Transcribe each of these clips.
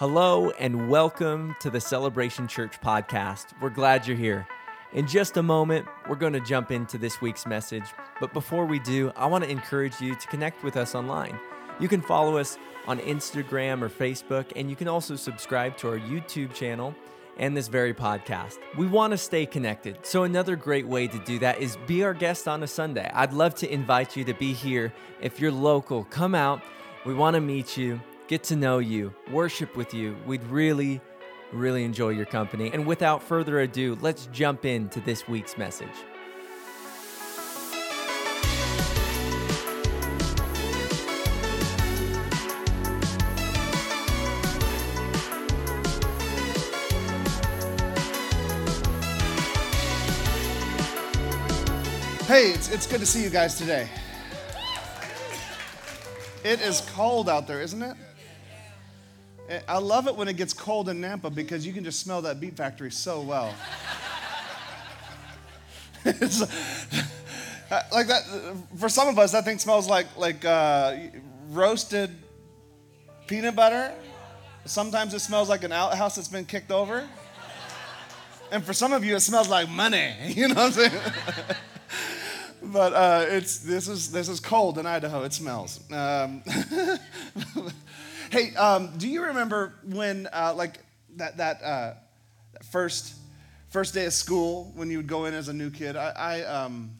Hello, and welcome to the Celebration Church podcast. We're glad you're here. In just a moment, we're going to jump into this week's message. But before we do, I want to encourage you to connect with us online. You can follow us on Instagram or Facebook, and you can also subscribe to our YouTube channel and this very podcast. We want to stay connected. So, another great way to do that is be our guest on a Sunday. I'd love to invite you to be here. If you're local, come out. We want to meet you, get to know you, worship with you. We'd really, really enjoy your company. And without further ado, let's jump into this week's message. Hey, it's, it's good to see you guys today. It is cold out there, isn't it? I love it when it gets cold in Nampa because you can just smell that beet factory so well. like that, for some of us, that thing smells like, like uh, roasted peanut butter. Sometimes it smells like an outhouse that's been kicked over. And for some of you, it smells like money. You know what I'm saying? but uh, it's this is this is cold in Idaho. It smells. Um, hey, um, do you remember when uh, like that that, uh, that first first day of school when you would go in as a new kid? I I, um,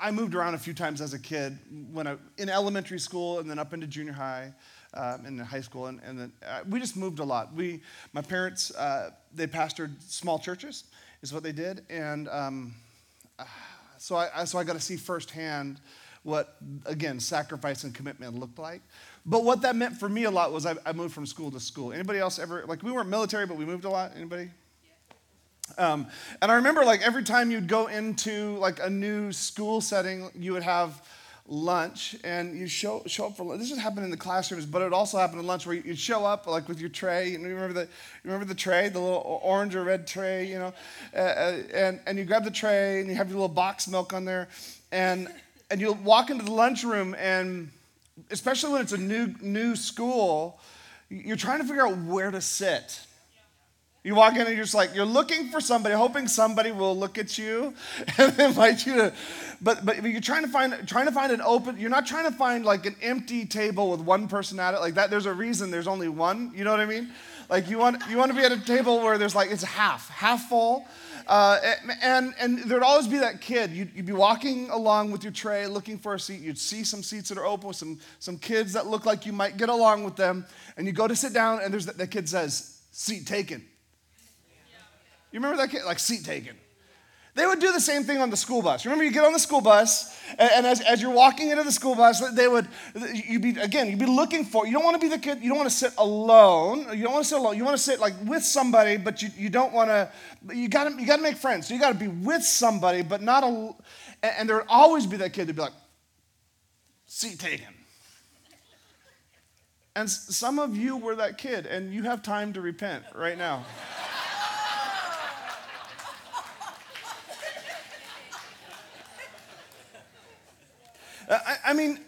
I moved around a few times as a kid when I in elementary school and then up into junior high. Um, in high school, and, and then uh, we just moved a lot. We, my parents, uh, they pastored small churches, is what they did, and um, so I, so I got to see firsthand what, again, sacrifice and commitment looked like. But what that meant for me a lot was I, I moved from school to school. Anybody else ever, like, we weren't military, but we moved a lot? Anybody? Um, and I remember, like, every time you'd go into, like, a new school setting, you would have lunch and you show, show up for lunch. This would happen in the classrooms, but it also happened in lunch where you'd show up like with your tray. You remember the, you remember the tray, the little orange or red tray, you know? Uh, uh, and, and you grab the tray and you have your little box milk on there. And, and you'll walk into the lunchroom and especially when it's a new, new school, you're trying to figure out where to sit. You walk in and you're just like, you're looking for somebody, hoping somebody will look at you and invite you to, but, but you're trying to find, trying to find an open, you're not trying to find like an empty table with one person at it. Like that, there's a reason there's only one, you know what I mean? Like you want, you want to be at a table where there's like, it's half, half full. Uh, and, and there'd always be that kid. You'd, you'd, be walking along with your tray looking for a seat. You'd see some seats that are open with some, some kids that look like you might get along with them. And you go to sit down and there's that kid says, seat taken. You remember that kid? Like seat taken. They would do the same thing on the school bus. Remember, you get on the school bus, and, and as, as, you're walking into the school bus, they would, you'd be, again, you'd be looking for, you don't want to be the kid, you don't want to sit alone. You don't want to sit alone. You want to sit like with somebody, but you, you don't want to, you got to you got to make friends. So you got to be with somebody, but not a, and, and there would always be that kid to be like, seat taken. And some of you were that kid, and you have time to repent right now. Uh, I, I mean,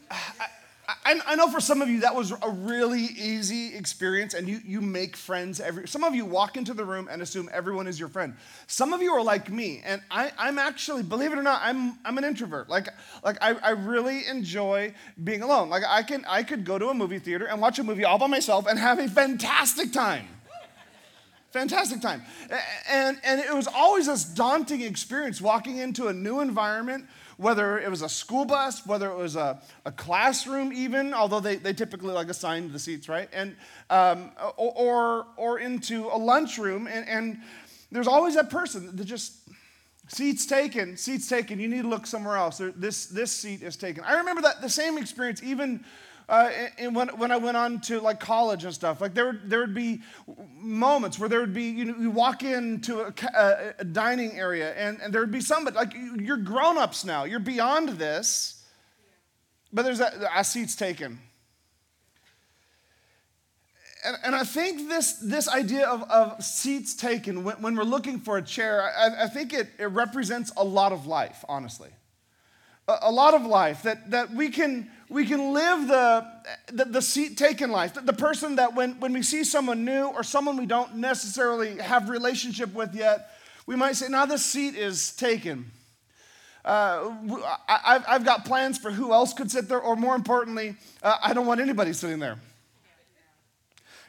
I, I, know for some of you that was a really easy experience, and you, you make friends every. Some of you walk into the room and assume everyone is your friend. Some of you are like me, and I, I'm actually, believe it or not, I'm, I'm an introvert. Like, like I, I really enjoy being alone. Like I can I could go to a movie theater and watch a movie all by myself and have a fantastic time. Fantastic time. And, and it was always this daunting experience walking into a new environment whether it was a school bus, whether it was a, a classroom, even, although they, they typically like assign the seats, right? And, um, or, or into a lunchroom. And, and there's always that person that just, seats taken, seats taken, you need to look somewhere else. This, this seat is taken. I remember that the same experience even uh, and when, when I went on to like college and stuff, like there, would, there would be moments where there would be, you know, you walk into a, a, a dining area and, and there would be somebody, like you're grown ups now, you're beyond this, but there's a, a seat's taken. And, and I think this, this idea of, of seats taken when, when we're looking for a chair, I, I think it, it represents a lot of life, honestly. A, lot of life that, that we can we can live the, the, the seat taken life. The, the person that when, when we see someone new or someone we don't necessarily have relationship with yet, we might say, now this seat is taken. Uh, I, have got plans for who else could sit there, or more importantly, uh, I don't want anybody sitting there.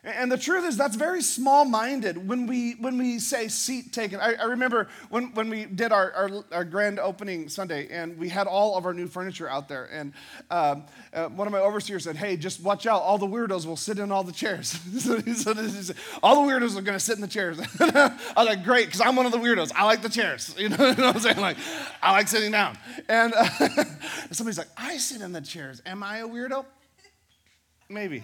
And the truth is, that's very small minded when we, when we say seat taken. I, I remember when, when we did our, our, our, grand opening Sunday and we had all of our new furniture out there. And um, uh, one of my overseers said, Hey, just watch out. All the weirdos will sit in all the chairs. so said, all the weirdos are going to sit in the chairs. I was like, Great, because I'm one of the weirdos. I like the chairs. You know, what I'm saying? Like, I like sitting down. And uh, somebody's like, I sit in the chairs. Am I a weirdo? Maybe.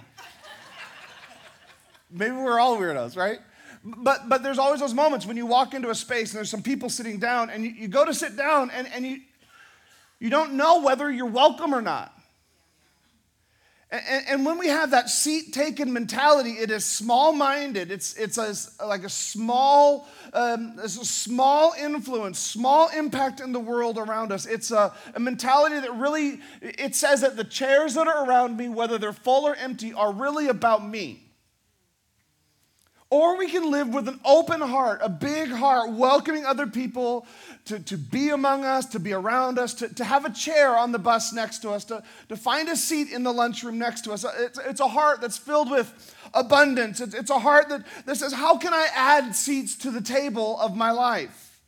Maybe we're all weirdos, right? But, but there's always those moments when you walk into a space and there's some people sitting down and you, you go to sit down and, and you, you don't know whether you're welcome or not. And, and, when we have that seat taken mentality, it is small minded. It's, it's a, like a small, um, a small influence, small impact in the world around us. It's a, a mentality that really, it says that the chairs that are around me, whether they're full or empty, are really about me. Or we can live with an open heart, a big heart, welcoming other people to, to be among us, to be around us, to, to have a chair on the bus next to us, to, to find a seat in the lunchroom next to us. It's, it's a heart that's filled with abundance. It's, it's a heart that, that says, How can I add seats to the table of my life?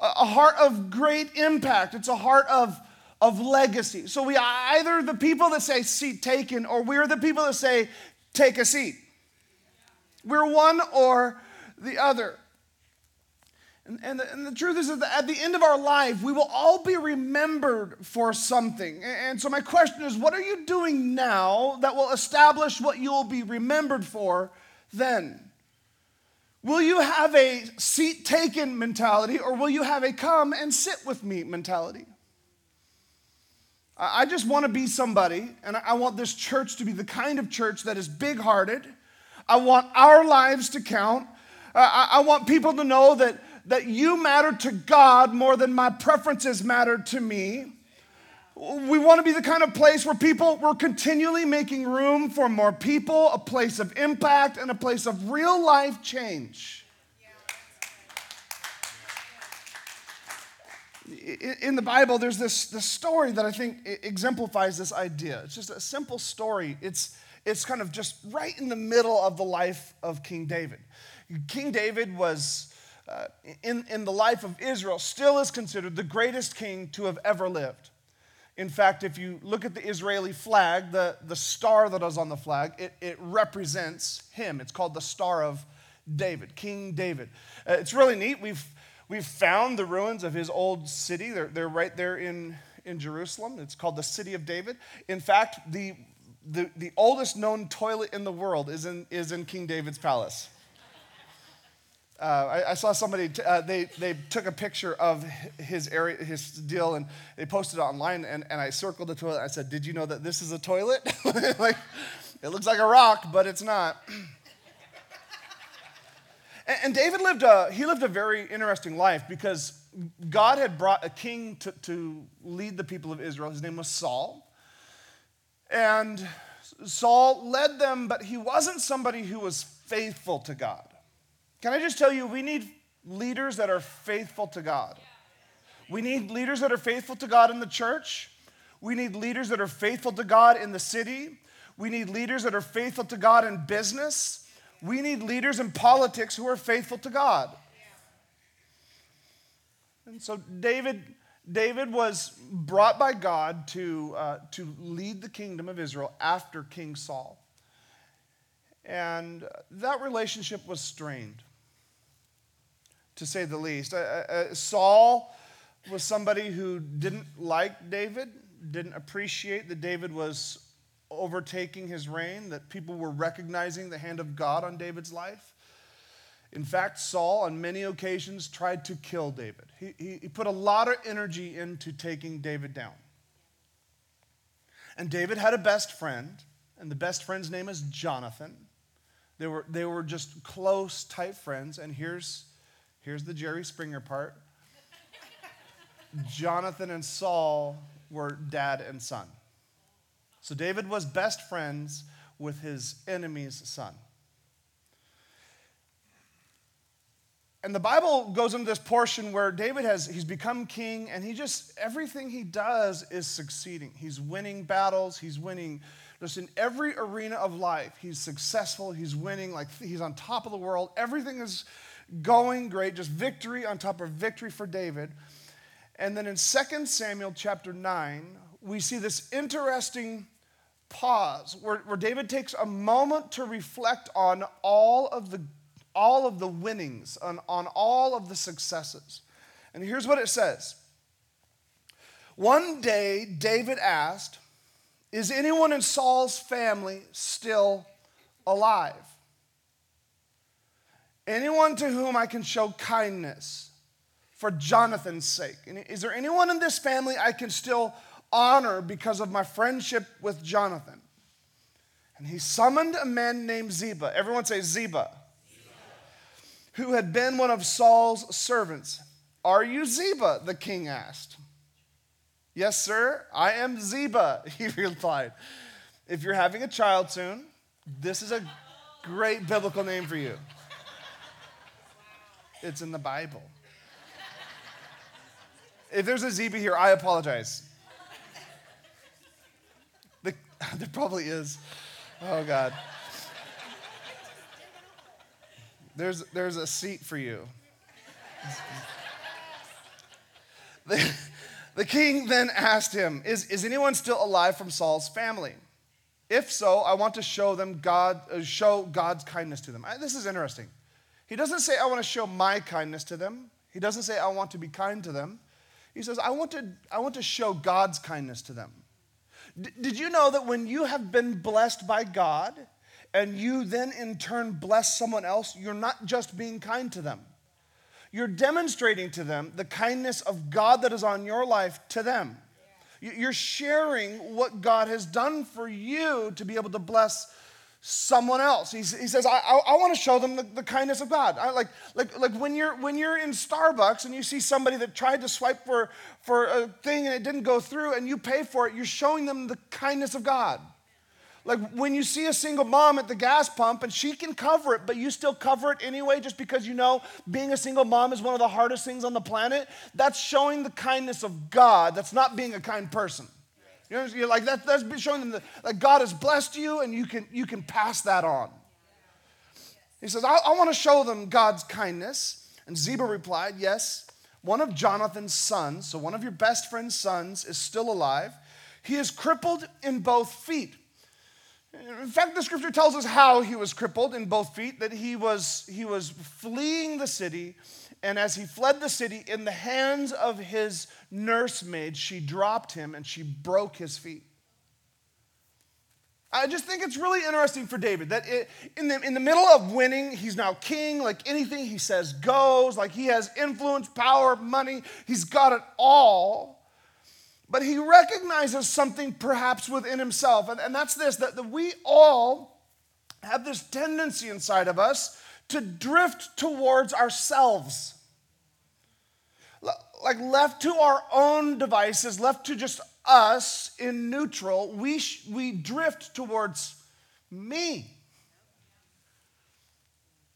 A, a heart of great impact. It's a heart of, of legacy. So we either the people that say seat taken, or we're the people that say take a seat. We're one or the other. And, and, the, and the truth is that at the end of our life, we will all be remembered for something. And so, my question is what are you doing now that will establish what you will be remembered for then? Will you have a seat taken mentality or will you have a come and sit with me mentality? I just want to be somebody, and I want this church to be the kind of church that is big hearted I want our lives to count. Uh, I, I want people to know that, that you matter to God more than my preferences matter to me. We want to be the kind of place where people, we're continually making room for more people, a place of impact, and a place of real life change. in the Bible, there's this, this story that I think exemplifies this idea. It's just a simple story. It's, it's kind of just right in the middle of the life of King David. King David was, uh, in, in the life of Israel, still is considered the greatest king to have ever lived. In fact, if you look at the Israeli flag, the, the star that is on the flag, it, it represents him. It's called the Star of David, King David. Uh, it's really neat. We've, we've found the ruins of his old city. They're, they're right there in, in Jerusalem. It's called the City of David. In fact, the the, the oldest known toilet in the world is in, is in King David's palace. Uh, I, I, saw somebody, t- uh, they, they took a picture of his area, his deal, and they posted it online, and, and I circled the toilet. I said, Did you know that this is a toilet? like, it looks like a rock, but it's not. and, and, David lived a, he lived a very interesting life because God had brought a king to, to lead the people of Israel. His name was Saul. And Saul led them, but he wasn't somebody who was faithful to God. Can I just tell you, we need leaders that are faithful to God. We need leaders that are faithful to God in the church. We need leaders that are faithful to God in the city. We need leaders that are faithful to God in business. We need leaders in politics who are faithful to God. And so David David was brought by God to, uh, to lead the kingdom of Israel after King Saul. And that relationship was strained, to say the least. Uh, uh, uh, Saul was somebody who didn't like David, didn't appreciate that David was overtaking his reign, that people were recognizing the hand of God on David's life. In fact, Saul, on many occasions, tried to kill David. He, he, he, put a lot of energy into taking David down. And David had a best friend, and the best friend's name is Jonathan. They were, they were just close, tight friends. And here's, here's the Jerry Springer part Jonathan and Saul were dad and son. So David was best friends with his enemy's son. And the Bible goes into this portion where David has he's become king and he just everything he does is succeeding. He's winning battles, he's winning just in every arena of life. He's successful, he's winning, like he's on top of the world. Everything is going great, just victory on top of victory for David. And then in 2 Samuel chapter 9, we see this interesting pause where, where David takes a moment to reflect on all of the all of the winnings, on, on all of the successes. And here's what it says One day, David asked, Is anyone in Saul's family still alive? Anyone to whom I can show kindness for Jonathan's sake? Is there anyone in this family I can still honor because of my friendship with Jonathan? And he summoned a man named Ziba. Everyone say Ziba who had been one of Saul's servants. Are you Ziba? the king asked. Yes, sir, I am Ziba, he replied. If you're having a child soon, this is a great biblical name for you. It's in the Bible. If there's a Ziba here, I apologize. The, there probably is. Oh, God. There's, there's a seat for you. the, the king then asked him, is, is anyone still alive from Saul's family? If so, I want to show them God, uh, show God's kindness to them. I, this is interesting. He doesn't say, I want to show my kindness to them. He doesn't say, I want to be kind to them. He says, I want to, I want to show God's kindness to them. D- did you know that when you have been blessed by God, and you then in turn bless someone else, you're not just being kind to them. You're demonstrating to them the kindness of God that is on your life to them. You're sharing what God has done for you to be able to bless someone else. He, he says, I, I, I want to show them the, the, kindness of God. I, like, like, like when, you're, when you're in Starbucks and you see somebody that tried to swipe for, for a thing and it didn't go through and you pay for it, you're showing them the kindness of God. Like when you see a single mom at the gas pump and she can cover it, but you still cover it anyway just because you know being a single mom is one of the hardest things on the planet, that's showing the kindness of God. That's not being a kind person. You know, you're like that, that's showing them that, that God has blessed you and you can, you can pass that on. He says, I, I want to show them God's kindness. And Ziba replied, Yes, one of Jonathan's sons, so one of your best friend's sons, is still alive. He is crippled in both feet. In fact, the scripture tells us how he was crippled in both feet, that he was, he was fleeing the city, and as he fled the city, in the hands of his nursemaid, she dropped him and she broke his feet. I just think it's really interesting for David that it, in, the, in the middle of winning, he's now king. Like anything he says goes. Like he has influence, power, money. He's got it all. But he recognizes something perhaps within himself, and, and that's this that, that we all have this tendency inside of us to drift towards ourselves. Like left to our own devices, left to just us in neutral, we, sh- we drift towards me.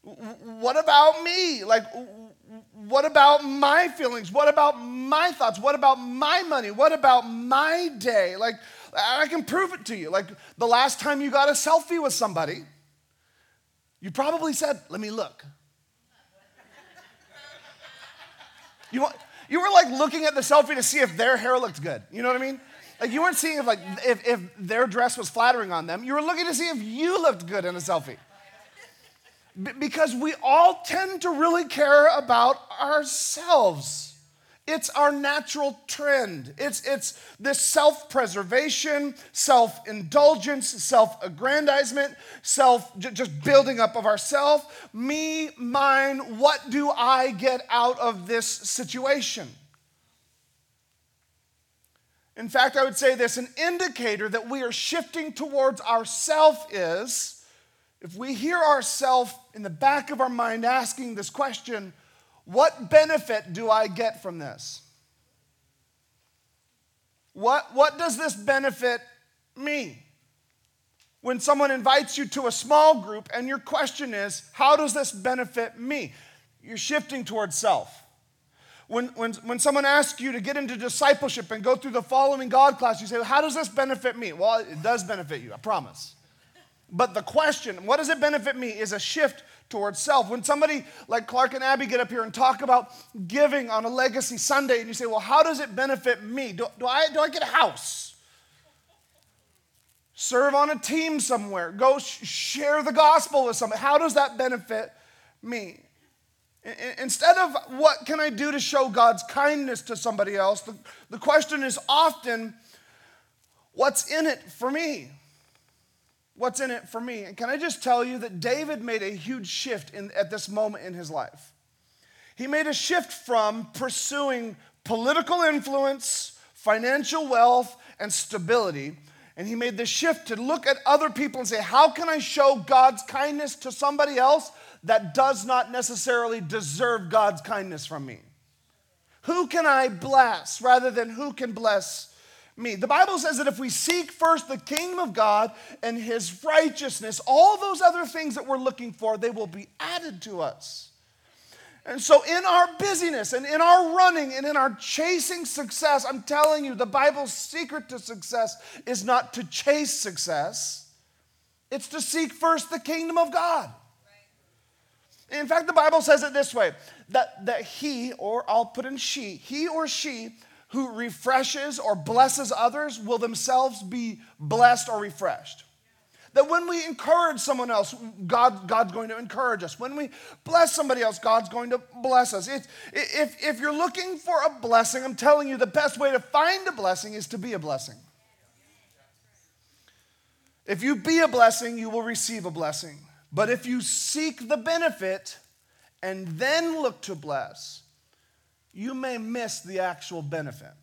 What about me? Like, what about my feelings? What about my thoughts? What about my money? What about my day? Like, I can prove it to you. Like, the last time you got a selfie with somebody, you probably said, Let me look. You, you were like looking at the selfie to see if their hair looked good. You know what I mean? Like, you weren't seeing if, like, if, if their dress was flattering on them. You were looking to see if you looked good in a selfie because we all tend to really care about ourselves. It's our natural trend. It's, it's this self preservation, self indulgence, self aggrandizement, self just building up of ourself. Me, mine, what do I get out of this situation? In fact, I would say this an indicator that we are shifting towards ourself is if we hear ourselves in the back of our mind asking this question, what benefit do I get from this? What, what does this benefit me? When someone invites you to a small group and your question is, How does this benefit me? You're shifting towards self. When, when, when someone asks you to get into discipleship and go through the following God class, you say, How does this benefit me? Well, it does benefit you, I promise. But the question, what does it benefit me, is a shift towards self. When somebody like Clark and Abby get up here and talk about giving on a legacy Sunday, and you say, Well, how does it benefit me? Do, do, I, do I get a house? Serve on a team somewhere? Go sh- share the gospel with someone? How does that benefit me? Instead of what can I do to show God's kindness to somebody else, the, the question is often, what's in it for me? What's in it for me? And can I just tell you that David made a huge shift in, at this moment in his life? He made a shift from pursuing political influence, financial wealth, and stability. And he made the shift to look at other people and say, How can I show God's kindness to somebody else that does not necessarily deserve God's kindness from me? Who can I bless rather than who can bless me? The Bible says that if we seek first the kingdom of God and his righteousness, all those other things that we're looking for, they will be added to us. And so, in our busyness and in our running and in our chasing success, I'm telling you, the Bible's secret to success is not to chase success, it's to seek first the kingdom of God. In fact, the Bible says it this way that, that he, or I'll put in she, he or she who refreshes or blesses others will themselves be blessed or refreshed. That when we encourage someone else, God, God's going to encourage us. When we bless somebody else, God's going to bless us. If, if you're looking for a blessing, I'm telling you the best way to find a blessing is to be a blessing. If you be a blessing, you will receive a blessing. But if you seek the benefit and then look to bless, you may miss the actual benefit.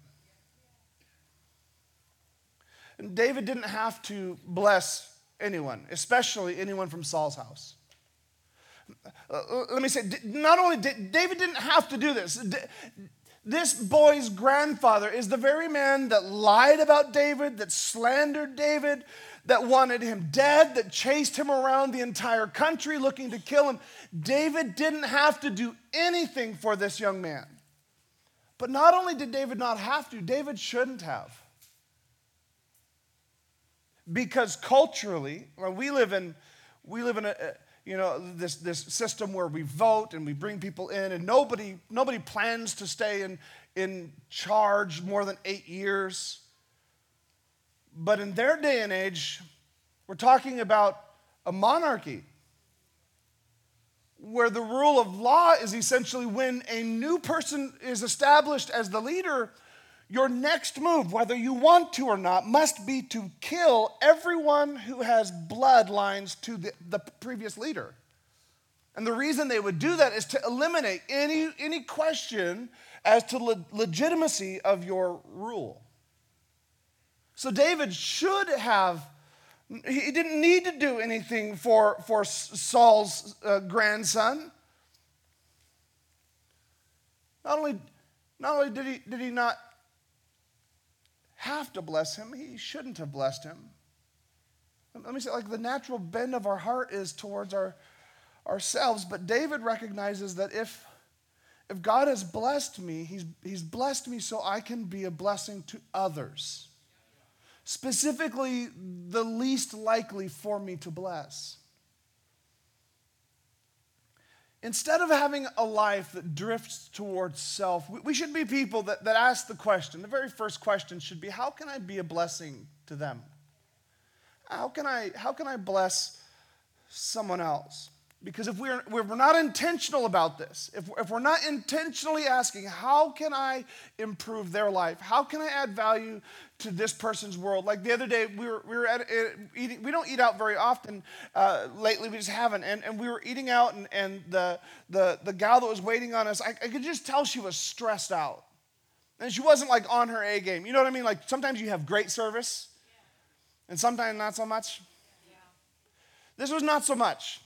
And David didn't have to bless anyone, especially anyone from Saul's house. Uh, let me say, not only did David didn't have to do this. This boy's grandfather is the very man that lied about David, that slandered David, that wanted him dead, that chased him around the entire country looking to kill him. David didn't have to do anything for this young man. But not only did David not have to, David shouldn't have. Because culturally, well, we live in, we live in a, you know, this, this system where we vote and we bring people in, and nobody, nobody plans to stay in, in charge more than eight years. But in their day and age, we're talking about a monarchy where the rule of law is essentially when a new person is established as the leader, your next move, whether you want to or not, must be to kill everyone who has bloodlines to the, the previous leader. And the reason they would do that is to eliminate any, any question as to le- legitimacy of your rule. So David should have, he didn't need to do anything for, for Saul's uh, grandson. Not only, not only did, he, did he not have to bless him, he shouldn't have blessed him. Let me say, like the natural bend of our heart is towards our, ourselves, but David recognizes that if, if God has blessed me, he's, he's blessed me so I can be a blessing to others specifically the least likely for me to bless. Instead of having a life that drifts towards self, we should be people that, that ask the question. The very first question should be how can I be a blessing to them? How can I, how can I bless someone else? Because if we're, if we're not intentional about this, if, if we're not intentionally asking, how can I improve their life? How can I add value to this person's world? Like the other day, we were, we were at, eating, we don't eat out very often uh, lately, we just haven't. And, and we were eating out, and, and the, the, the gal that was waiting on us, I, I could just tell she was stressed out. And she wasn't like on her A game. You know what I mean? Like sometimes you have great service, and sometimes not so much. This was not so much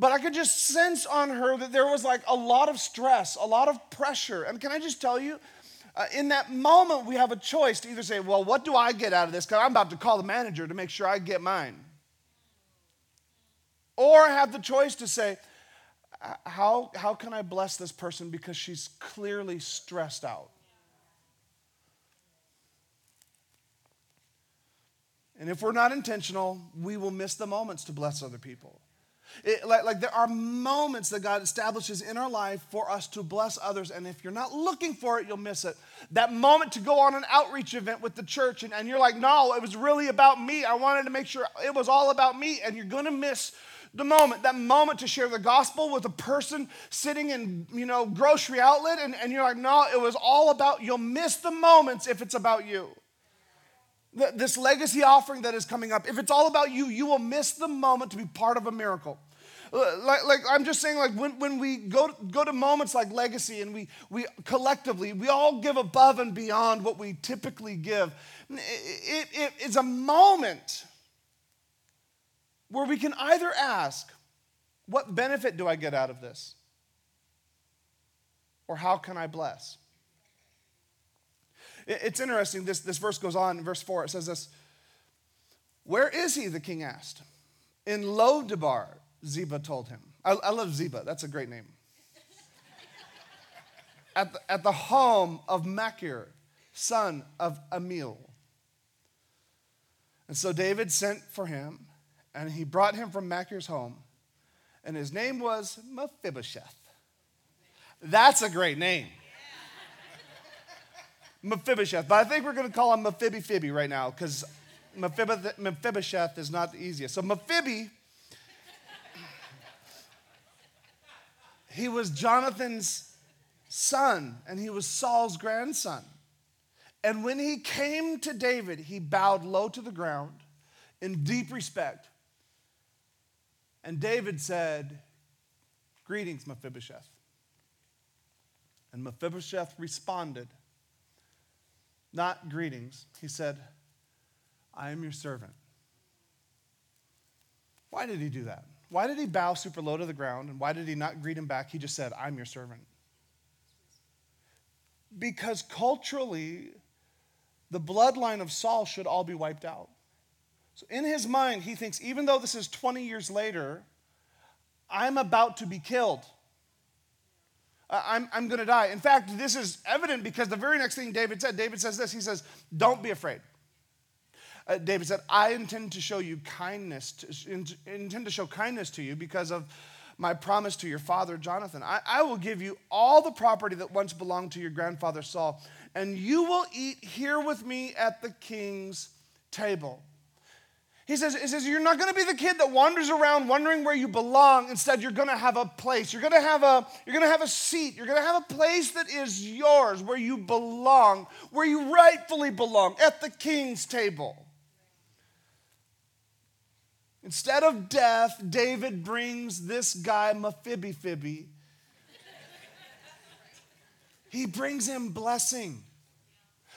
but I could just sense on her that there was like a lot of stress, a lot of pressure. And can I just tell you, uh, in that moment, we have a choice to either say, Well, what do I get out of this? Because I'm about to call the manager to make sure I get mine. Or have the choice to say, how, how can I bless this person because she's clearly stressed out? And if we're not intentional, we will miss the moments to bless other people. It, like, like there are moments that God establishes in our life for us to bless others, and if you're not looking for it, you'll miss it. That moment to go on an outreach event with the church, and, and you're like, no, it was really about me. I wanted to make sure it was all about me, and you're gonna miss the moment, that moment to share the gospel with a person sitting in, you know, grocery outlet, and, and you're like, no, it was all about, you'll miss the moments if it's about you. This legacy offering that is coming up, if it's all about you, you will miss the moment to be part of a miracle. Like, like I'm just saying, like when, when we go, go to moments like legacy and we, we collectively, we all give above and beyond what we typically give. It, it, it, it's a moment where we can either ask, What benefit do I get out of this? Or how can I bless? It's interesting. This, this verse goes on in verse 4. It says this Where is he? the king asked. In Lodabar, Ziba told him. I, I love Ziba, that's a great name. at, the, at the home of Machir, son of Ammiel. And so David sent for him, and he brought him from Machir's home, and his name was Mephibosheth. That's a great name. Mephibosheth. But I think we're going to call him Mephibi Fibby right now because Mephibosheth is not the easiest. So Mephibi, he was Jonathan's son and he was Saul's grandson. And when he came to David, he bowed low to the ground in deep respect. And David said, Greetings, Mephibosheth. And Mephibosheth responded, not greetings. He said, I am your servant. Why did he do that? Why did he bow super low to the ground? And why did he not greet him back? He just said, I'm your servant. Because culturally, the bloodline of Saul should all be wiped out. So in his mind, he thinks, even though this is 20 years later, I'm about to be killed. I'm, I'm going to die. In fact, this is evident because the very next thing David said, David says this He says, Don't be afraid. Uh, David said, I intend to show you kindness, to, in, intend to show kindness to you because of my promise to your father Jonathan. I, I will give you all the property that once belonged to your grandfather Saul, and you will eat here with me at the king's table. He says, he says You're not going to be the kid that wanders around wondering where you belong. Instead, you're going to have a place. You're going to have a, you're going to have a seat. You're going to have a place that is yours, where you belong, where you rightfully belong, at the king's table. Instead of death, David brings this guy, Mephibi he brings him blessing.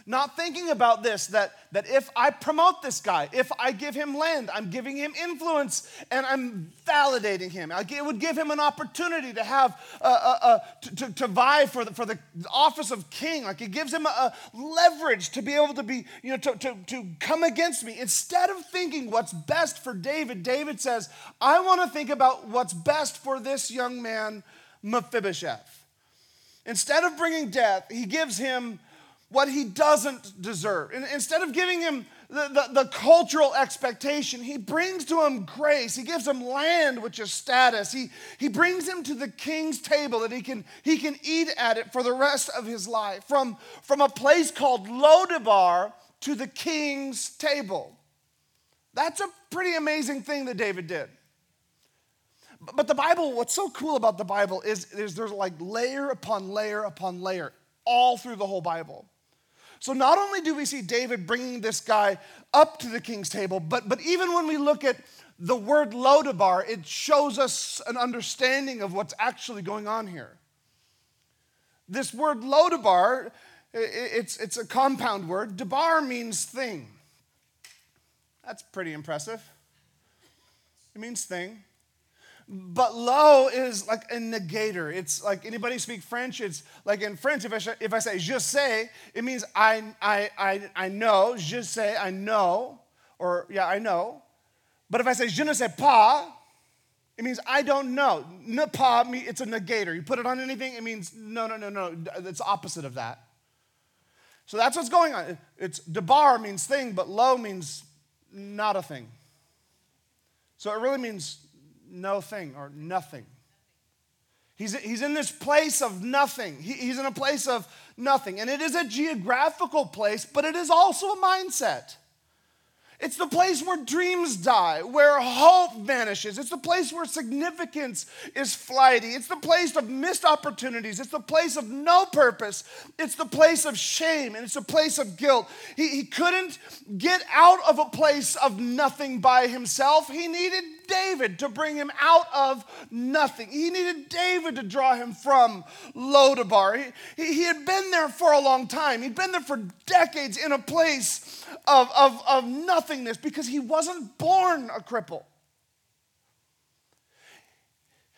Not thinking about this that, that if I promote this guy, if I give him land, I'm giving him influence and I'm validating him. It would give him an opportunity to have, a, a, a, to, to, to, vie for the, for the office of king. Like it gives him a, leverage to be able to be, you know, to, to, to come against me. Instead of thinking what's best for David, David says, I want to think about what's best for this young man, Mephibosheth. Instead of bringing death, he gives him what he doesn't deserve. And instead of giving him the, the, the, cultural expectation, he brings to him grace. He gives him land, which is status. He, he brings him to the king's table that he can, he can eat at it for the rest of his life. From, from a place called Lodabar to the king's table. That's a pretty amazing thing that David did. But the Bible, what's so cool about the Bible is, is there's like layer upon layer upon layer all through the whole Bible. So not only do we see David bringing this guy up to the king's table, but, but even when we look at the word Lodabar, it shows us an understanding of what's actually going on here. This word Lodabar, it's, it's a compound word. Debar means thing. That's pretty impressive. It means thing. But lo is like a negator. It's like anybody speak French. It's like in French, if I, if I say je sais, it means I, I, I, I know. Je sais, I know. Or yeah, I know. But if I say je ne sais pas, it means I don't know. Ne pas, it's a negator. You put it on anything, it means no, no, no, no. It's opposite of that. So that's what's going on. It's debar means thing, but lo means not a thing. So it really means no thing or nothing. He's, he's in this place of nothing. He, he's in a place of nothing. And it is a geographical place, but it is also a mindset. It's the place where dreams die, where hope vanishes. It's the place where significance is flighty. It's the place of missed opportunities. It's the place of no purpose. It's the place of shame and it's a place of guilt. He, he couldn't get out of a place of nothing by himself. He needed David to bring him out of nothing. He needed David to draw him from Lodabar. He, he, he had been there for a long time, he'd been there for decades in a place of, of, of nothingness because he wasn't born a cripple.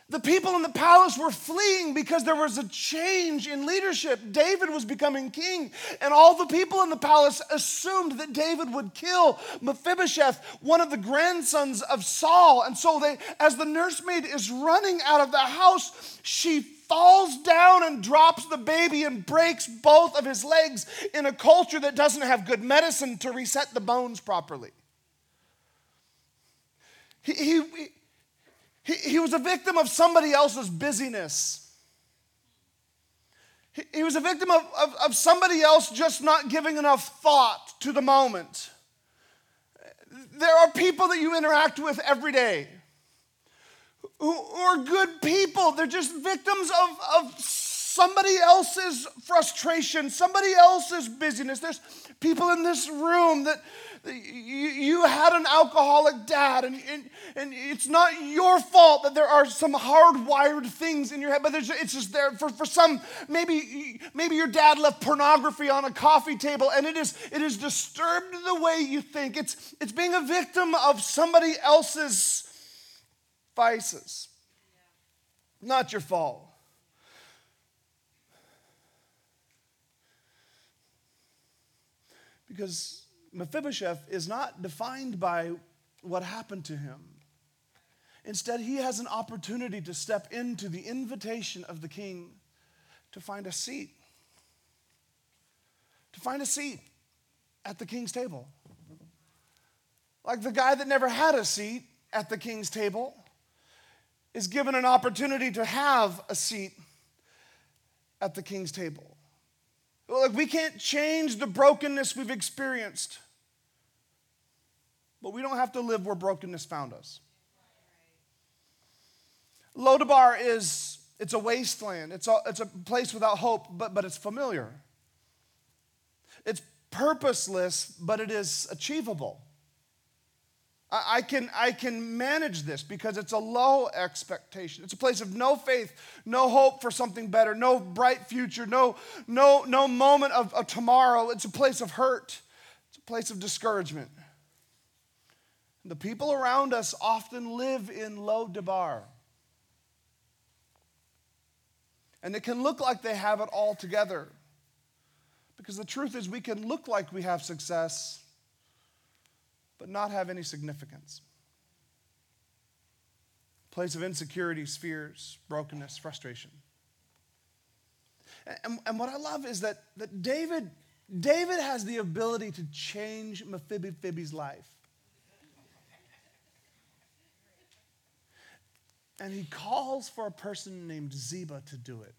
The people in the palace were fleeing because there was a change in leadership. David was becoming king, and all the people in the palace assumed that David would kill Mephibosheth, one of the grandsons of Saul. And so they as the nursemaid is running out of the house, she falls down and drops the baby and breaks both of his legs in a culture that doesn't have good medicine to reset the bones properly. He, he, he, he was a victim of somebody else's busyness. He, he was a victim of, of, of somebody else just not giving enough thought to the moment. There are people that you interact with every day who, who are good people. They're just victims of, of somebody else's frustration, somebody else's busyness. There's people in this room that you, had an alcoholic dad, and, and, and it's not your fault that there are some hardwired things in your head, but it's just there for, for some. Maybe, maybe your dad left pornography on a coffee table, and it is, it is disturbed the way you think. It's, it's being a victim of somebody else's vices. Not your fault. Because Mephibosheth is not defined by what happened to him. Instead, he has an opportunity to step into the invitation of the king to find a seat. To find a seat at the king's table. Like the guy that never had a seat at the king's table is given an opportunity to have a seat at the king's table. Like we can't change the brokenness we've experienced. But we don't have to live where brokenness found us. Lodabar is it's a wasteland. It's a, it's a place without hope, but, but it's familiar. It's purposeless, but it is achievable. I, I, can, I can manage this because it's a low expectation. It's a place of no faith, no hope for something better, no bright future, no, no, no moment of, of tomorrow. It's a place of hurt, it's a place of discouragement. The people around us often live in Lodabar. And it can look like they have it all together. Because the truth is, we can look like we have success, but not have any significance. Place of insecurities, fears, brokenness, frustration. And, and what I love is that, that David, David has the ability to change Mephibosheth's life. And he calls for a person named Ziba to do it.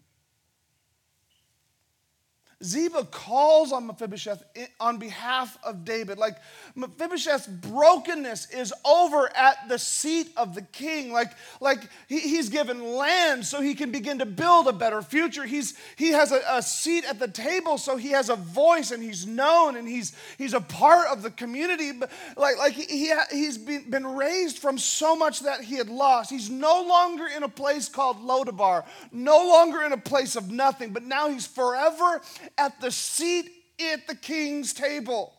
Ziba calls on Mephibosheth on behalf of David. Like Mephibosheth's brokenness is over at the seat of the king. Like, like he, he's given land so he can begin to build a better future. He's, he has a, a seat at the table so he has a voice and he's known and he's, he's a part of the community. But like, like he, he's been, been raised from so much that he had lost. He's no longer in a place called Lodabar, no longer in a place of nothing, but now he's forever at the seat at the king's table.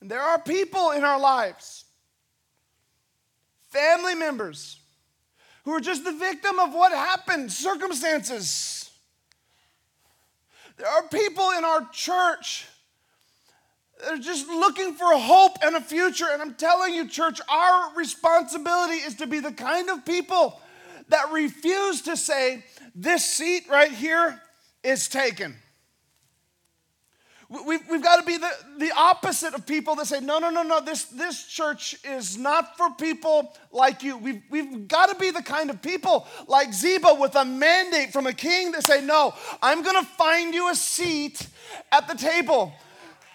And there are people in our lives, family members who are just the victim of what happened, circumstances. There are people in our church that are just looking for hope and a future. And I'm telling you, church, our responsibility is to be the kind of people that refuse to say, This seat right here is taken. We've, we've got to be the, the opposite of people that say, no, no, no, no, this, this church is not for people like you. We've, we've got to be the kind of people like Ziba with a mandate from a king that say, no, I'm going to find you a seat at the table.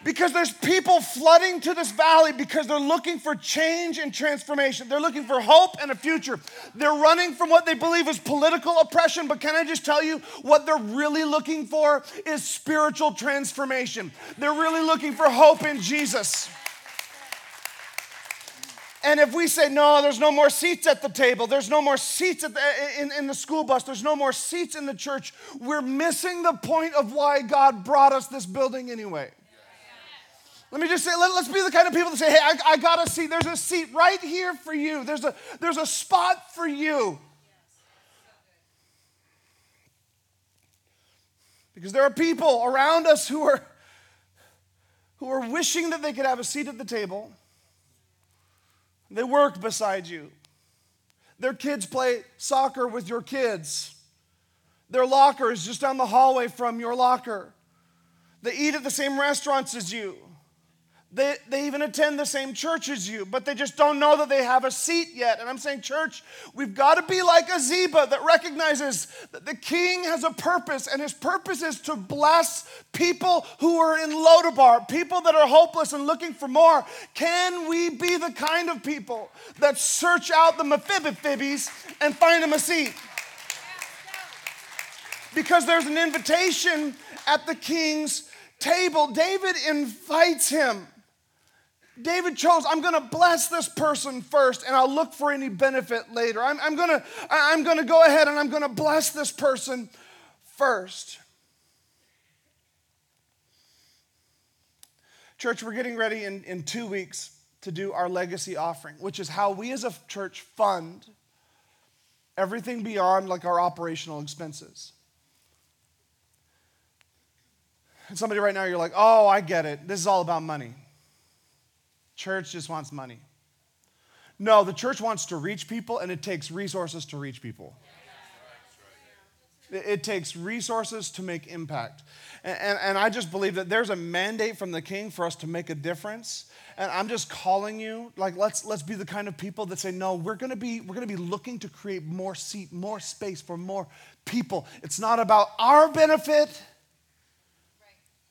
Because there's people flooding to this valley because they're looking for change and transformation. They're looking for hope and a future. They're running from what they believe is political oppression, but can I just tell you what they're really looking for is spiritual transformation. They're really looking for hope in Jesus. And if we say, no, there's no more seats at the table, there's no more seats the, in, in the school bus, there's no more seats in the church, we're missing the point of why God brought us this building anyway. Let me just say, let, us be the kind of people that say, hey, I, I got a seat. There's a seat right here for you. There's a, there's a spot for you. Because there are people around us who are, who are wishing that they could have a seat at the table. They work beside you. Their kids play soccer with your kids. Their locker is just down the hallway from your locker. They eat at the same restaurants as you. They, they even attend the same church as you, but they just don't know that they have a seat yet. And I'm saying, church, we've got to be like a Ziba that recognizes that the king has a purpose, and his purpose is to bless people who are in Lodabar, people that are hopeless and looking for more. Can we be the kind of people that search out the Mephibosheths and find them a seat? Because there's an invitation at the king's table. David invites him. David chose, I'm going to bless this person first and I'll look for any benefit later. I'm, I'm going to I'm going to go ahead and I'm going to bless this person first. Church, we're getting ready in, in two weeks to do our legacy offering, which is how we as a church fund everything beyond like our operational expenses. And somebody right now, you're like, oh, I get it. This is all about money. Church just wants money. No, the church wants to reach people, and it takes resources to reach people. It takes resources to make impact. And, and, and, I just believe that there's a mandate from the king for us to make a difference. And I'm just calling you, like, let's, let's be the kind of people that say, no, we're gonna be, we're gonna be looking to create more seat, more space for more people. It's not about our benefit,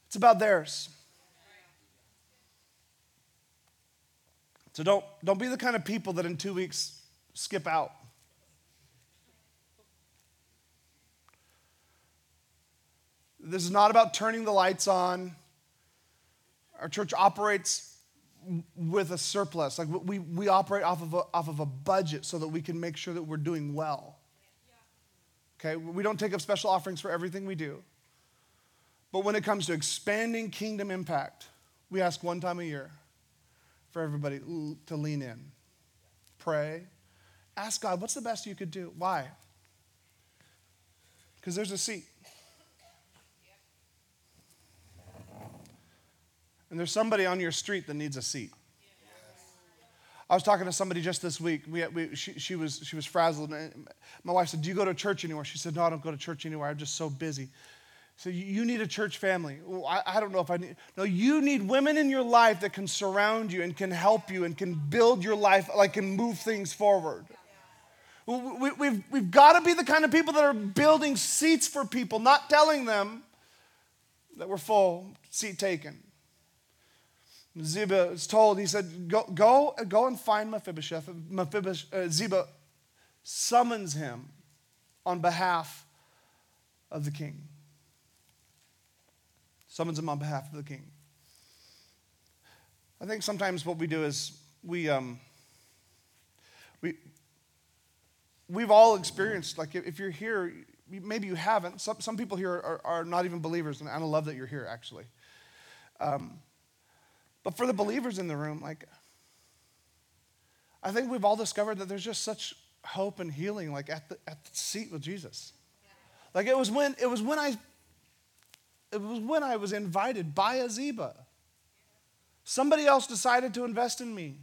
it's about theirs. So don't, don't be the kind of people that in two weeks skip out. This is not about turning the lights on. Our church operates with a surplus. Like we, we operate off of, a, off of a budget so that we can make sure that we're doing well. Okay, we don't take up special offerings for everything we do. But when it comes to expanding kingdom impact, we ask one time a year for everybody to lean in. Pray. Ask God, what's the best you could do? Why? Because there's a seat. And there's somebody on your street that needs a seat. I was talking to somebody just this week. We, we, she, she, was, she was frazzled. My wife said, Do you go to church anywhere? She said, No, I don't go to church anywhere. I'm just so busy. So you need a church family. I, don't know if I need. No, you need women in your life that can surround you and can help you and can build your life, like can move things forward. We, have we've, we've got to be the kind of people that are building seats for people, not telling them that we're full, seat taken. Ziba is told, he said, go, go, go and find Mephibosheth. Mephibosheth uh, Ziba summons him on behalf of the king summons him on behalf of the king. I think sometimes what we do is we, um, we, we've all experienced, like if you're here, maybe you haven't. Some, some people here are, are not even believers, and I love that you're here, actually. Um, but for the believers in the room, like, I think we've all discovered that there's just such hope and healing like at the, at the seat with Jesus. Like it was when it was when I it was when I was invited by a Ziba. Somebody else decided to invest in me.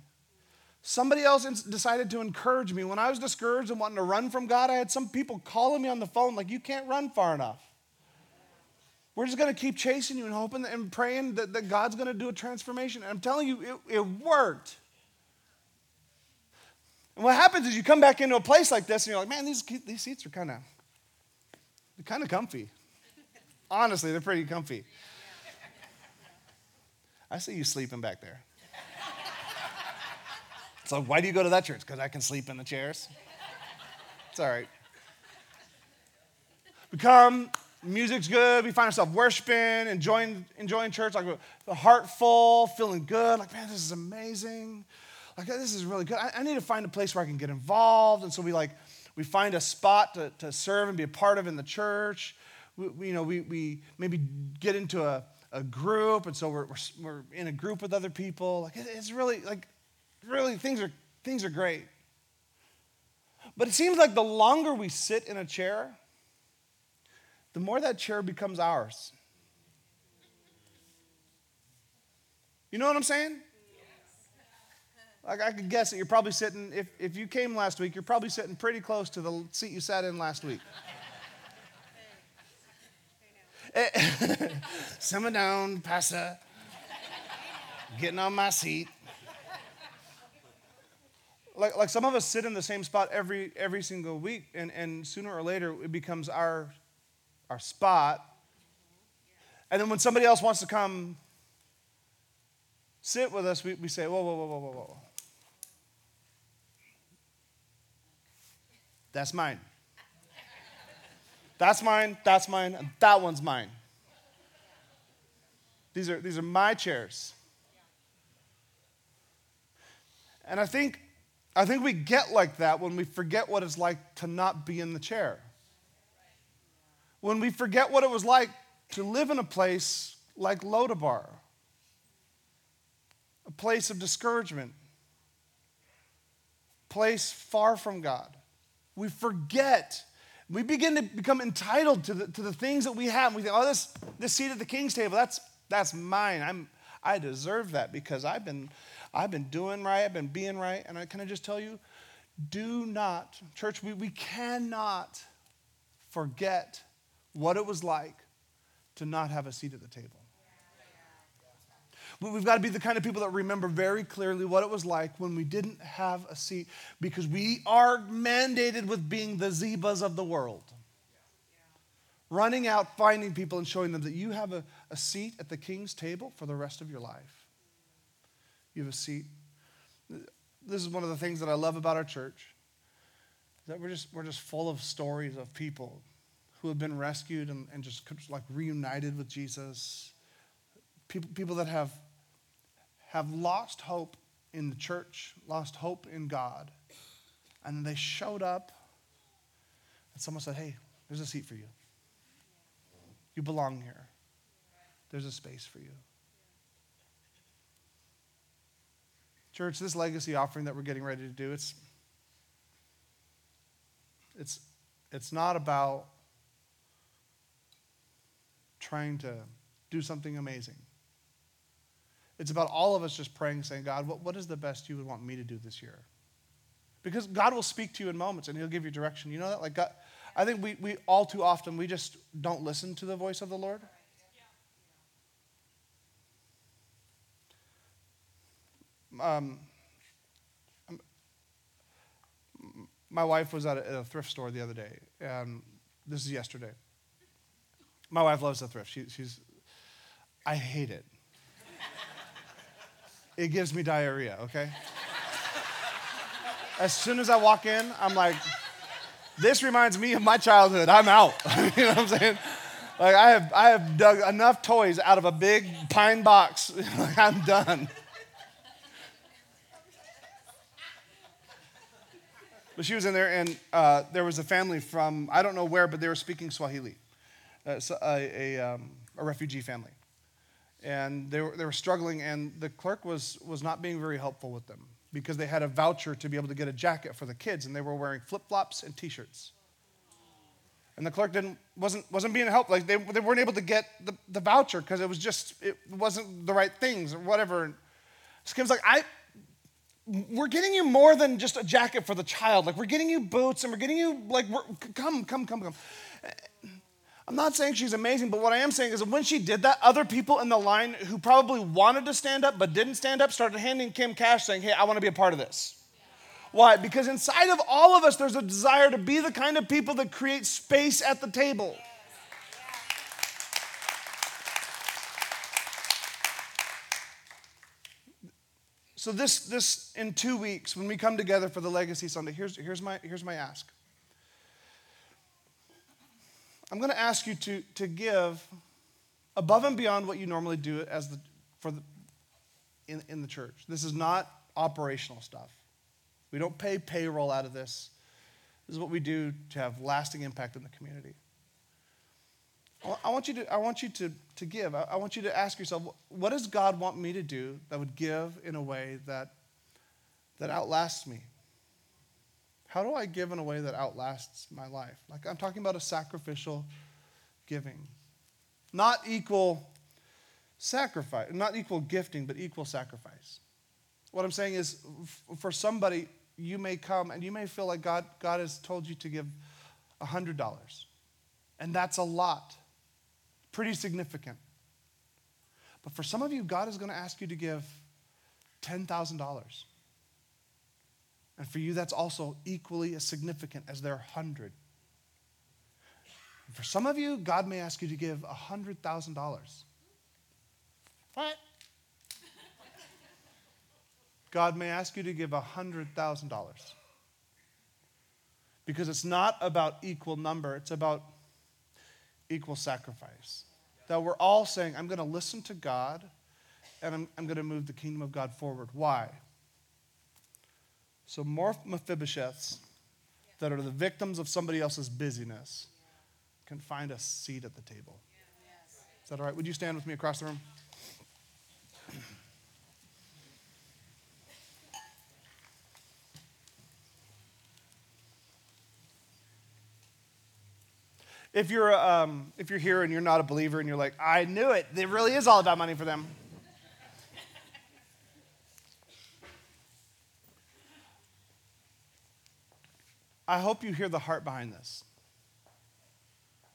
Somebody else decided to encourage me. When I was discouraged and wanting to run from God, I had some people calling me on the phone like, You can't run far enough. We're just going to keep chasing you and hoping and praying that, that God's going to do a transformation. And I'm telling you, it, it worked. And what happens is you come back into a place like this and you're like, man, these, these seats are kind of kind of comfy. Honestly, they're pretty comfy. I see you sleeping back there. So why do you go to that church? Because I can sleep in the chairs. It's all right. We come, music's good, we find ourselves worshiping, enjoying, enjoying church, like the heart full, feeling good, like, man, this is amazing like this is really good. I, I, need to find a place where I can get involved. And so we like, we find a spot to, to serve and be a part of in the church. We, we you know, we, we maybe get into a, a group. And so we're, we're, we're in a group with other people. Like it, it's really, like, really things are, things are great. But it seems like the longer we sit in a chair, the more that chair becomes ours. You know what I'm saying? Like I could guess that you're probably sitting, if, if you came last week, you're probably sitting pretty close to the seat you sat in last week. Simmer down, Pastor. Getting on my seat. Like, like some of us sit in the same spot every, every single week, and, and sooner or later it becomes our, our spot. And then when somebody else wants to come sit with us, we, we say, whoa, whoa, whoa, whoa, whoa, whoa. That's mine. That's mine, that's mine, and that one's mine. These are, these are my chairs. And I think, I think we get like that when we forget what it's like to not be in the chair. When we forget what it was like to live in a place like Lodabar, a place of discouragement, place far from God we forget. We begin to become entitled to the, to the things that we have. We think, oh, this, this seat at the king's table, that's, that's mine. I'm, I deserve that because I've been, I've been doing right, I've been being right. And I, can I just tell you, do not, church, we, we cannot forget what it was like to not have a seat at the table. We've got to be the kind of people that remember very clearly what it was like when we didn't have a seat because we are mandated with being the Zibas of the world. Running out, finding people, and showing them that you have a, a seat at the king's table for the rest of your life. You have a seat. This is one of the things that I love about our church. That we're just, we're just full of stories of people who have been rescued and, and just like reunited with Jesus. People, people that have have lost hope in the church, lost hope in God. And they showed up, and someone said, Hey, there's a seat for you. You belong here. There's a space for you. Church, this legacy offering that we're getting ready to do, it's, it's, it's not about trying to do something amazing. It's about all of us just praying, saying, God, what, what is the best you would want me to do this year? Because God will speak to you in moments and He'll give you direction. You know that? Like, God, I think we, we all too often, we just don't listen to the voice of the Lord. Um, my wife was at a, at a, thrift store the other day, and this is yesterday. My wife loves the thrift. She, she's, I hate it it gives me diarrhea, okay? As soon as I walk in, I'm like, this reminds me of my childhood. I'm out. you know what I'm saying? Like I have I have dug enough toys out of a big pine box. I'm done. But she was in there, and uh, there was a family from I don't know where, but they were speaking Swahili, uh, a, a, um, a refugee family and they were, they were struggling, and the clerk was, was not being very helpful with them. because they had a voucher to be able to get a jacket for the kids, and they were wearing flip flops and t shirts. And the clerk didn't, wasn't, wasn't being helped. Like they, they weren't able to get the, the voucher because it was just, it wasn't the right things or whatever. And so Kim's like, I, we're getting you more than just a jacket for the child. Like we're getting you boots and we're getting you like come, come, come, come. I'm not saying she's amazing, but what I am saying is when she did that, other people in the line who probably wanted to stand up but didn't stand up started handing Kim cash saying, Hey, I want to be a part of this. Why? Because inside of all of us, there's a desire to be the kind of people that create space at the table. So this, this in two weeks, when we come together for the Legacy Sunday, here's, here's, my, here's my ask. I'm going to ask you to, to give above and beyond what you normally do as the, for the, in, in the church. This is not operational stuff. We don't pay payroll out of this. This is what we do to have lasting impact in the community. I want you to, I want you to, to give. I want you to ask yourself, what does God want me to do that would give in a way that, that outlasts me? How do I give in a way that outlasts my life? Like I'm talking about a sacrificial giving. Not equal sacrifice, not equal gifting, but equal sacrifice. What I'm saying is, for somebody, you may come and you may feel like God, God has told you to give $100. And that's a lot pretty significant. But for some of you, God is going to ask you to give $10,000. And for you, that's also equally as significant as their 100. And for some of you, God may ask you to give $100,000. What? God may ask you to give $100,000. Because it's not about equal number, it's about equal sacrifice. That we're all saying, I'm going to listen to God and I'm, I'm going to move the kingdom of God forward. Why? So, more Mephibosheths that are the victims of somebody else's busyness can find a seat at the table. Is that all right? Would you stand with me across the room? If you're, um, if you're here and you're not a believer and you're like, I knew it, it really is all about money for them. I hope you hear the heart behind this.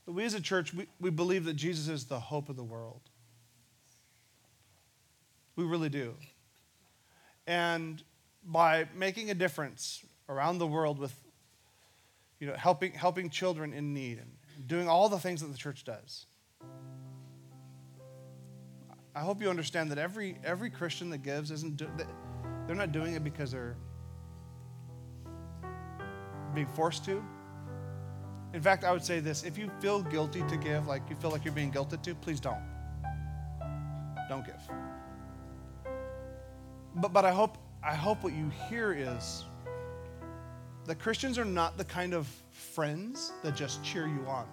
But we as a church, we, we believe that Jesus is the hope of the world. We really do. And by making a difference around the world with you know, helping, helping children in need and doing all the things that the church does. I hope you understand that every, every Christian that gives isn't, do, they're not doing it because they're being forced to. In fact, I would say this if you feel guilty to give, like you feel like you're being guilted to, please don't. Don't give. But, but I, hope, I hope what you hear is that Christians are not the kind of friends that just cheer you on.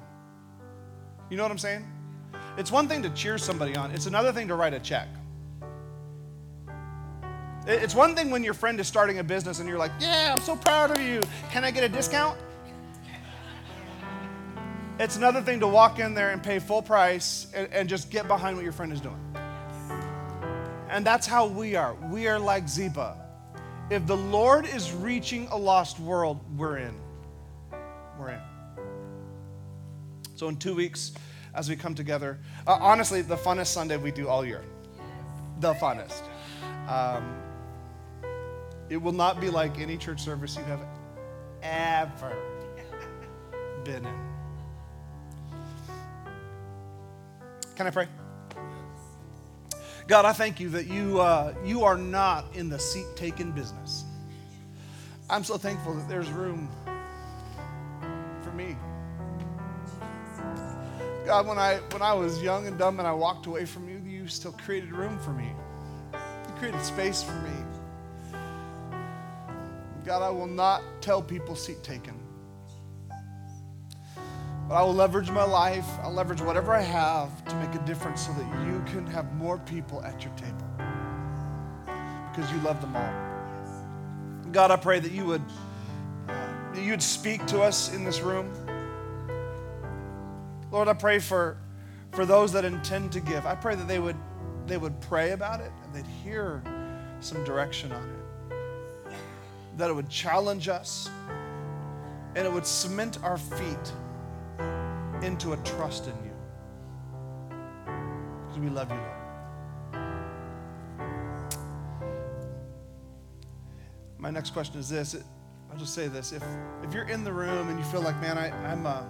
You know what I'm saying? It's one thing to cheer somebody on, it's another thing to write a check. It's one thing when your friend is starting a business and you're like, Yeah, I'm so proud of you. Can I get a discount? It's another thing to walk in there and pay full price and, and just get behind what your friend is doing. And that's how we are. We are like Ziba. If the Lord is reaching a lost world, we're in. We're in. So, in two weeks, as we come together, uh, honestly, the funnest Sunday we do all year. The funnest. Um, it will not be like any church service you have ever been in. Can I pray? God, I thank you that you, uh, you are not in the seat taking business. I'm so thankful that there's room for me. God, when I, when I was young and dumb and I walked away from you, you still created room for me. You created space for me. God, I will not tell people seat taken. But I will leverage my life, I'll leverage whatever I have to make a difference so that you can have more people at your table. Because you love them all. God, I pray that you would uh, that you would speak to us in this room. Lord, I pray for for those that intend to give. I pray that they would they would pray about it and they'd hear some direction on it. That it would challenge us and it would cement our feet into a trust in you. Because we love you, Lord. My next question is this. I'll just say this. If, if you're in the room and you feel like, man, I, I'm, uh,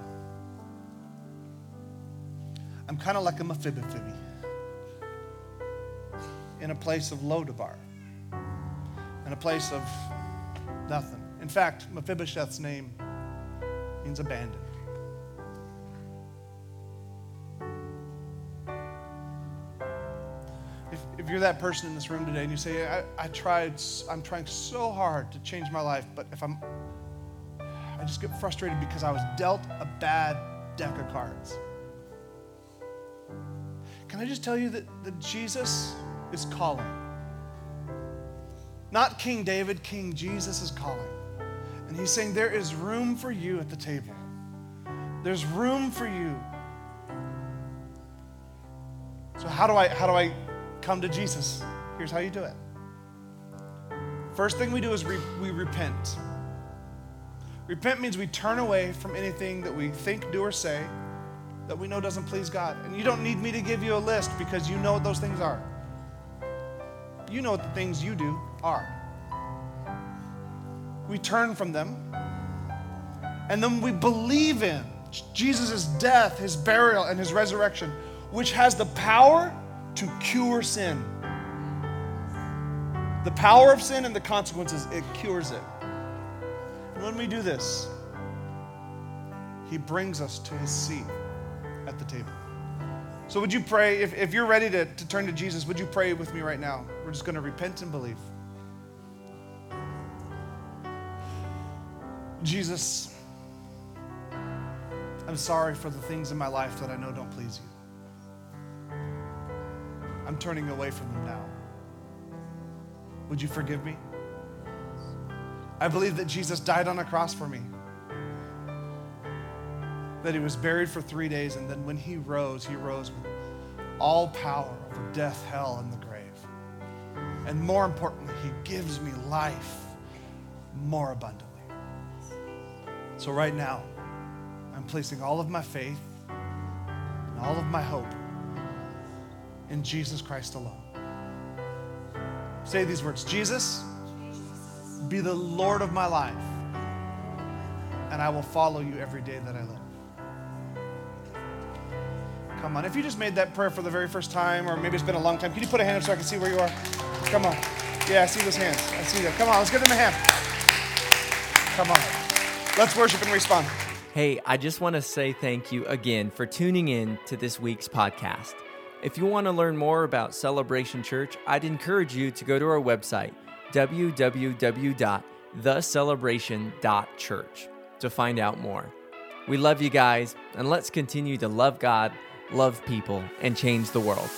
I'm kind of like a Mephibosheth in a place of Lodabar, in a place of nothing. In fact, Mephibosheth's name means abandoned. If, if you're that person in this room today and you say, I, I tried, I'm trying so hard to change my life, but if I'm, I just get frustrated because I was dealt a bad deck of cards. Can I just tell you that, that Jesus is calling? Not King David, King Jesus is calling. And he's saying, There is room for you at the table. There's room for you. So how do I how do I come to Jesus? Here's how you do it. First thing we do is we, we repent. Repent means we turn away from anything that we think, do, or say that we know doesn't please God. And you don't need me to give you a list because you know what those things are. You know what the things you do are. We turn from them, and then we believe in Jesus' death, his burial, and his resurrection, which has the power to cure sin. The power of sin and the consequences, it cures it. And when we do this, he brings us to his seat at the table. So, would you pray, if, if you're ready to, to turn to Jesus, would you pray with me right now? We're just going to repent and believe. Jesus, I'm sorry for the things in my life that I know don't please you. I'm turning away from them now. Would you forgive me? I believe that Jesus died on a cross for me, that he was buried for three days, and then when he rose, he rose with all power over death, hell, and the grave. And more importantly, he gives me life more abundantly. So, right now, I'm placing all of my faith and all of my hope in Jesus Christ alone. Say these words Jesus, be the Lord of my life, and I will follow you every day that I live. Come on. If you just made that prayer for the very first time, or maybe it's been a long time, can you put a hand up so I can see where you are? Come on. Yeah, I see those hands. I see that. Come on, let's give them a hand. Come on. Let's worship and respond. Hey, I just want to say thank you again for tuning in to this week's podcast. If you want to learn more about Celebration Church, I'd encourage you to go to our website, www.thecelebration.church, to find out more. We love you guys, and let's continue to love God, love people, and change the world.